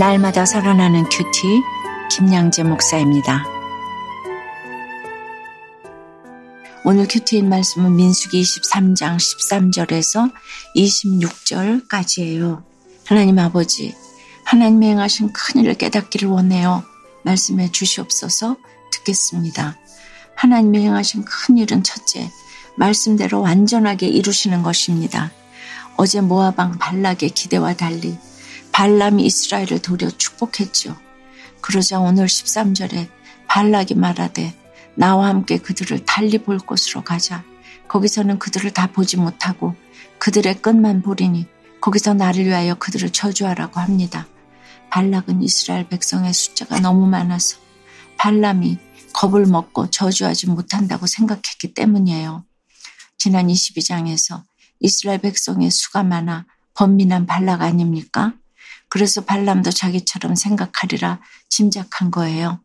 날마다 살아나는 QT 김양재 목사입니다. 오늘 큐티인 말씀은 민수기 23장 13절에서 26절까지예요. 하나님 아버지, 하나님이 행하신 큰일을 깨닫기를 원해요. 말씀해 주시옵소서 듣겠습니다. 하나님이 행하신 큰일은 첫째, 말씀대로 완전하게 이루시는 것입니다. 어제 모아방 발락의 기대와 달리 발람이 이스라엘을 도려 축복했죠. 그러자 오늘 13절에 발락이 말하되 나와 함께 그들을 달리 볼 곳으로 가자. 거기서는 그들을 다 보지 못하고 그들의 끝만 보리니 거기서 나를 위하여 그들을 저주하라고 합니다. 발락은 이스라엘 백성의 숫자가 너무 많아서 발람이 겁을 먹고 저주하지 못한다고 생각했기 때문이에요. 지난 22장에서 이스라엘 백성의 수가 많아 번민한 발락 아닙니까? 그래서 발람도 자기처럼 생각하리라 짐작한 거예요.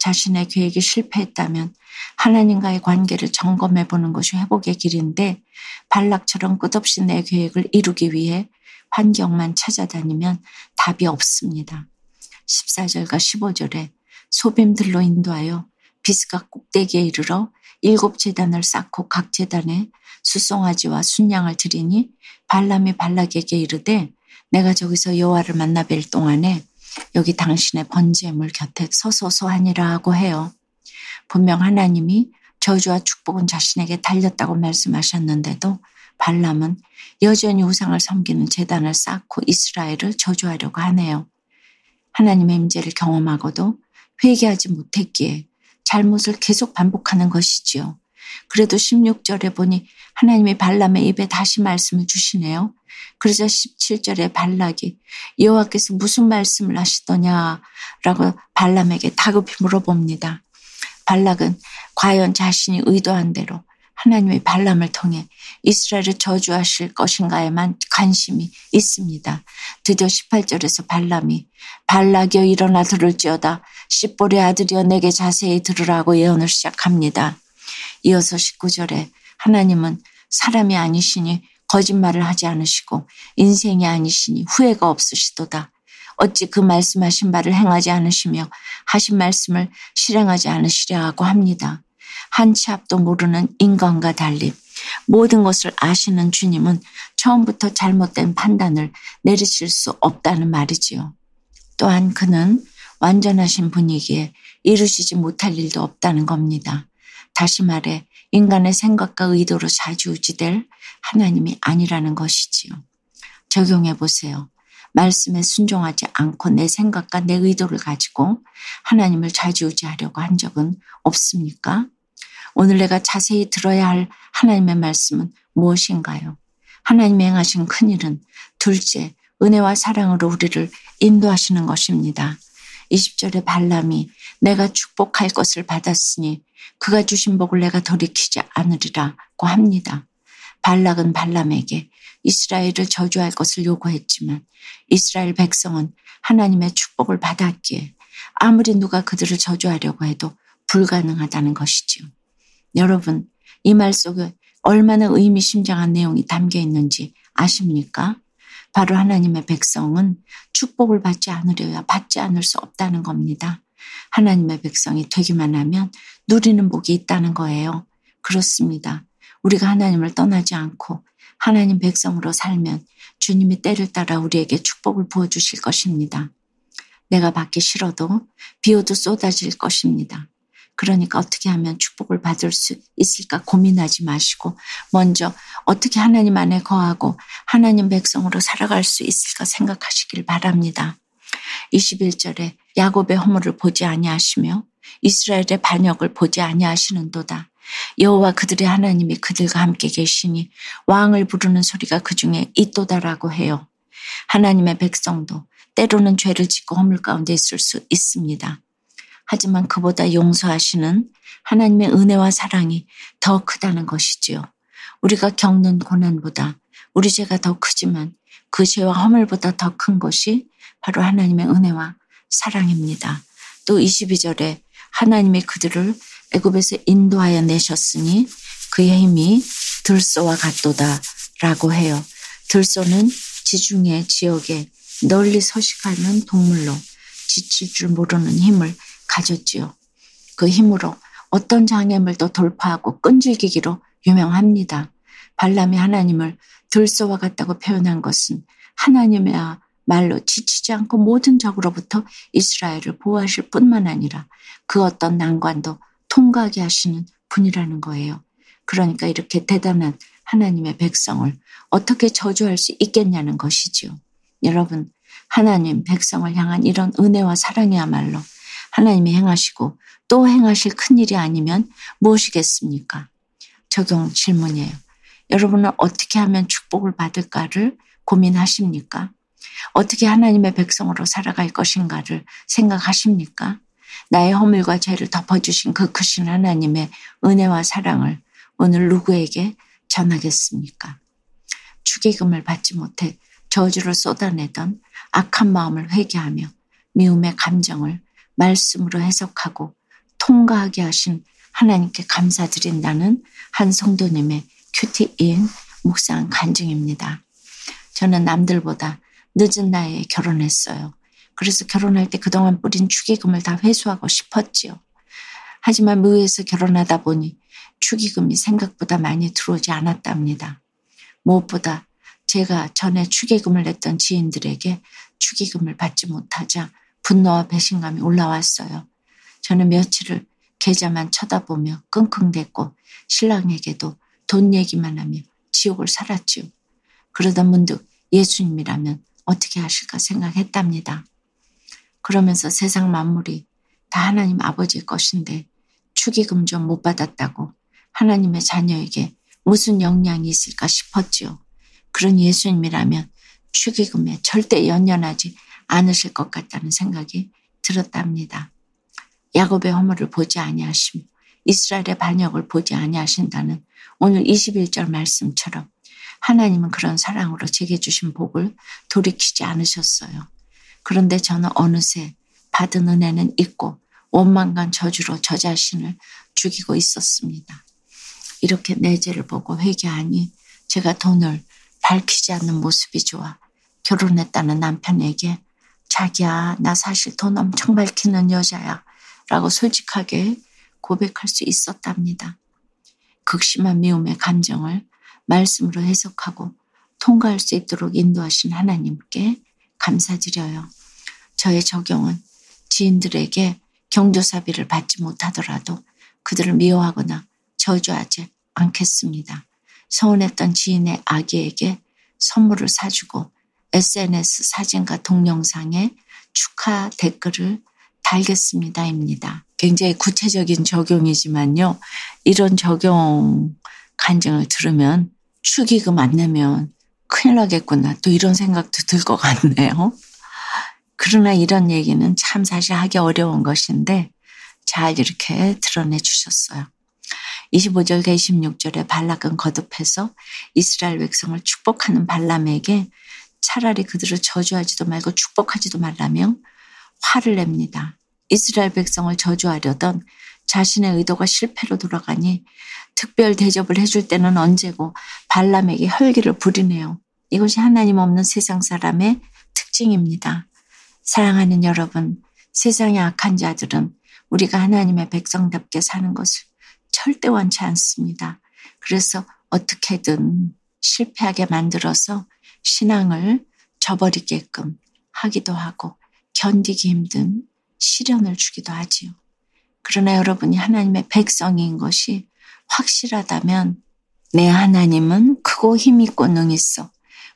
자신의 계획이 실패했다면 하나님과의 관계를 점검해 보는 것이 회복의 길인데 발락처럼 끝없이 내 계획을 이루기 위해 환경만 찾아다니면 답이 없습니다. 14절과 15절에 소빔들로 인도하여 비스가 꼭대기에 이르러 일곱 재단을 쌓고 각 재단에 수송아지와 순양을 드리니 발람이 발락에게 이르되 내가 저기서 여호와를 만나 뵐 동안에 여기 당신의 번제물 곁에 서소서 하니라 하고 해요. 분명 하나님이 저주와 축복은 자신에게 달렸다고 말씀하셨는데도 발람은 여전히 우상을 섬기는 재단을 쌓고 이스라엘을 저주하려고 하네요. 하나님의 임재를 경험하고도 회개하지 못했기에 잘못을 계속 반복하는 것이지요. 그래도 16절에 보니 하나님이 발람의 입에 다시 말씀을 주시네요. 그러자 17절에 발락이 여호와께서 무슨 말씀을 하시더냐라고 발람에게 다급히 물어봅니다. 발락은 과연 자신이 의도한 대로 하나님의 발람을 통해 이스라엘을 저주하실 것인가에만 관심이 있습니다. 드디어 18절에서 발람이 발락이여 일어나 들을지어다 십볼의 아들이여 내게 자세히 들으라고 예언을 시작합니다. 이어서 19절에 하나님은 사람이 아니시니 거짓말을 하지 않으시고 인생이 아니시니 후회가 없으시도다. 어찌 그 말씀하신 바를 행하지 않으시며 하신 말씀을 실행하지 않으시려 하고 합니다. 한치 앞도 모르는 인간과 달리 모든 것을 아시는 주님은 처음부터 잘못된 판단을 내리실 수 없다는 말이지요. 또한 그는 완전하신 분이기에 이루시지 못할 일도 없다는 겁니다. 다시 말해 인간의 생각과 의도로 좌지우지될 하나님이 아니라는 것이지요. 적용해 보세요. 말씀에 순종하지 않고 내 생각과 내 의도를 가지고 하나님을 좌지우지하려고 한 적은 없습니까? 오늘 내가 자세히 들어야 할 하나님의 말씀은 무엇인가요? 하나님이 행하신 큰일은 둘째, 은혜와 사랑으로 우리를 인도하시는 것입니다. 20절에 발람이 내가 축복할 것을 받았으니 그가 주신 복을 내가 돌이키지 않으리라고 합니다. 발락은 발람에게 이스라엘을 저주할 것을 요구했지만 이스라엘 백성은 하나님의 축복을 받았기에 아무리 누가 그들을 저주하려고 해도 불가능하다는 것이지요. 여러분, 이 말 속에 얼마나 의미심장한 내용이 담겨 있는지 아십니까? 바로 하나님의 백성은 축복을 받지 않으려야 받지 않을 수 없다는 겁니다. 하나님의 백성이 되기만 하면 누리는 복이 있다는 거예요. 그렇습니다. 우리가 하나님을 떠나지 않고 하나님 백성으로 살면 주님이 때를 따라 우리에게 축복을 부어주실 것입니다. 내가 받기 싫어도 비오도 쏟아질 것입니다. 그러니까 어떻게 하면 축복을 받을 수 있을까 고민하지 마시고 먼저 어떻게 하나님 안에 거하고 하나님 백성으로 살아갈 수 있을까 생각하시길 바랍니다. 21절에 야곱의 허물을 보지 아니하시며 이스라엘의 반역을 보지 아니하시는도다. 여호와 그들의 하나님이 그들과 함께 계시니 왕을 부르는 소리가 그 중에 있도다라고 해요. 하나님의 백성도 때로는 죄를 짓고 허물 가운데 있을 수 있습니다. 하지만 그보다 용서하시는 하나님의 은혜와 사랑이 더 크다는 것이지요. 우리가 겪는 고난보다 우리 죄가 더 크지만 그 죄와 허물보다 더 큰 것이 바로 하나님의 은혜와 사랑입니다. 또 22절에 하나님이 그들을 애굽에서 인도하여 내셨으니 그의 힘이 들소와 같도다 라고 해요. 들소는 지중해 지역의 널리 서식하는 동물로 지칠 줄 모르는 힘을 가졌지요. 그 힘으로 어떤 장애물도 돌파하고 끈질기기로 유명합니다. 발람이 하나님을 들소와 같다고 표현한 것은 하나님의 말로 지치지 않고 모든 적으로부터 이스라엘을 보호하실 뿐만 아니라 그 어떤 난관도 통과하게 하시는 분이라는 거예요. 그러니까 이렇게 대단한 하나님의 백성을 어떻게 저주할 수 있겠냐는 것이지요. 여러분, 하나님 백성을 향한 이런 은혜와 사랑이야말로 하나님이 행하시고 또 행하실 큰 일이 아니면 무엇이겠습니까? 적용 질문이에요. 여러분은 어떻게 하면 축복을 받을까를 고민하십니까? 어떻게 하나님의 백성으로 살아갈 것인가를 생각하십니까? 나의 허물과 죄를 덮어주신 그 크신 하나님의 은혜와 사랑을 오늘 누구에게 전하겠습니까? 축의금을 받지 못해 저주를 쏟아내던 악한 마음을 회개하며 미움의 감정을 말씀으로 해석하고 통과하게 하신 하나님께 감사드린다는 한 성도님의 큐티인 묵상 간증입니다. 저는 남들보다 늦은 나이에 결혼했어요. 그래서 결혼할 때 그동안 뿌린 축의금을 다 회수하고 싶었지요. 하지만 의회에서 결혼하다 보니 축의금이 생각보다 많이 들어오지 않았답니다. 무엇보다 제가 전에 축의금을 냈던 지인들에게 축의금을 받지 못하자 분노와 배신감이 올라왔어요. 저는 며칠을 계좌만 쳐다보며 끙끙댔고 신랑에게도 돈 얘기만 하며 지옥을 살았지요. 그러다 문득 예수님이라면 어떻게 하실까 생각했답니다. 그러면서 세상 만물이 다 하나님 아버지의 것인데 축의금 좀 못 받았다고 하나님의 자녀에게 무슨 영향이 있을까 싶었지요. 그런 예수님이라면 축의금에 절대 연연하지 않으실 것 같다는 생각이 들었답니다. 야곱의 허물을 보지 아니하시며 이스라엘의 반역을 보지 아니하신다는 오늘 21절 말씀처럼 하나님은 그런 사랑으로 제게 주신 복을 돌이키지 않으셨어요. 그런데 저는 어느새 받은 은혜는 있고 원망과 저주로 저 자신을 죽이고 있었습니다. 이렇게 내 죄를 보고 회개하니 제가 돈을 밝히지 않는 모습이 좋아 결혼했다는 남편에게 자기야 나 사실 돈 엄청 밝히는 여자야 라고 솔직하게 고백할 수 있었답니다. 극심한 미움의 감정을 말씀으로 해석하고 통과할 수 있도록 인도하신 하나님께 감사드려요. 저의 적용은 지인들에게 경조사비를 받지 못하더라도 그들을 미워하거나 저주하지 않겠습니다. 서운했던 지인의 아기에게 선물을 사주고 SNS 사진과 동영상에 축하 댓글을 달겠습니다입니다. 굉장히 구체적인 적용이지만요. 이런 적용 간증을 들으면 축의금 안 내면 큰일 나겠구나. 또 이런 생각도 들 것 같네요. 그러나 이런 얘기는 참 사실 하기 어려운 것인데 잘 이렇게 드러내 주셨어요. 25절과 26절에 발락은 거듭해서 이스라엘 백성을 축복하는 발람에게 차라리 그들을 저주하지도 말고 축복하지도 말라며 화를 냅니다. 이스라엘 백성을 저주하려던 자신의 의도가 실패로 돌아가니 특별 대접을 해줄 때는 언제고 발람에게 혈기를 부리네요. 이것이 하나님 없는 세상 사람의 특징입니다. 사랑하는 여러분, 세상의 악한 자들은 우리가 하나님의 백성답게 사는 것을 절대 원치 않습니다. 그래서 어떻게든 실패하게 만들어서 신앙을 저버리게끔 하기도 하고 견디기 힘든 시련을 주기도 하지요. 그러나 여러분이 하나님의 백성인 것이 확실하다면 내 하나님은 크고 힘있고 능있어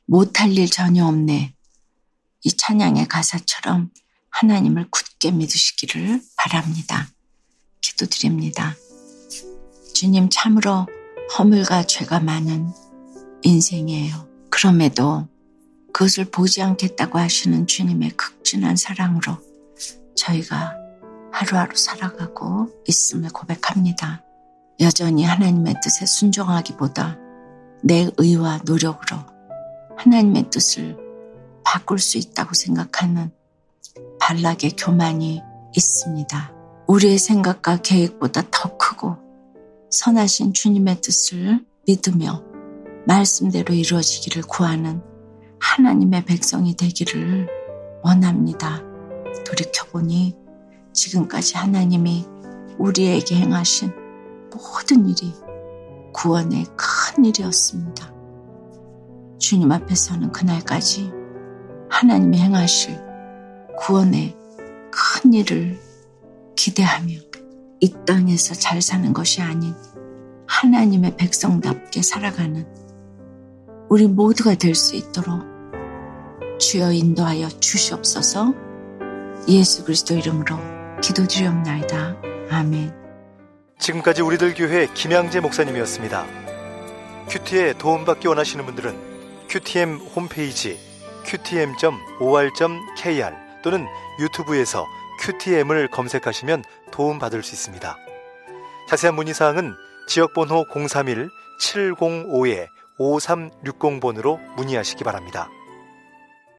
못할 일 전혀 없네. 이 찬양의 가사처럼 하나님을 굳게 믿으시기를 바랍니다. 기도드립니다. 주님 참으로 허물과 죄가 많은 인생이에요. 그럼에도 그것을 보지 않겠다고 하시는 주님의 극진한 사랑으로 저희가 하루하루 살아가고 있음을 고백합니다. 여전히 하나님의 뜻에 순종하기보다 내 의와 노력으로 하나님의 뜻을 바꿀 수 있다고 생각하는 발락의 교만이 있습니다. 우리의 생각과 계획보다 더 크고 선하신 주님의 뜻을 믿으며 말씀대로 이루어지기를 구하는 하나님의 백성이 되기를 원합니다. 돌이켜보니 지금까지 하나님이 우리에게 행하신 모든 일이 구원의 큰 일이었습니다. 주님 앞에서는 그날까지 하나님이 행하실 구원의 큰 일을 기대하며 이 땅에서 잘 사는 것이 아닌 하나님의 백성답게 살아가는 우리 모두가 될 수 있도록 주여 인도하여 주시옵소서 예수 그리스도 이름으로 기도드리옵나이다. 아멘. 지금까지 우리들 교회 김양재 목사님이었습니다. 큐티에 도움받기 원하시는 분들은 큐티엠 홈페이지 qtm.or.kr 또는 유튜브에서 큐티엠을 검색하시면 도움받을 수 있습니다. 자세한 문의사항은 지역번호 031-705-5360번으로 문의하시기 바랍니다.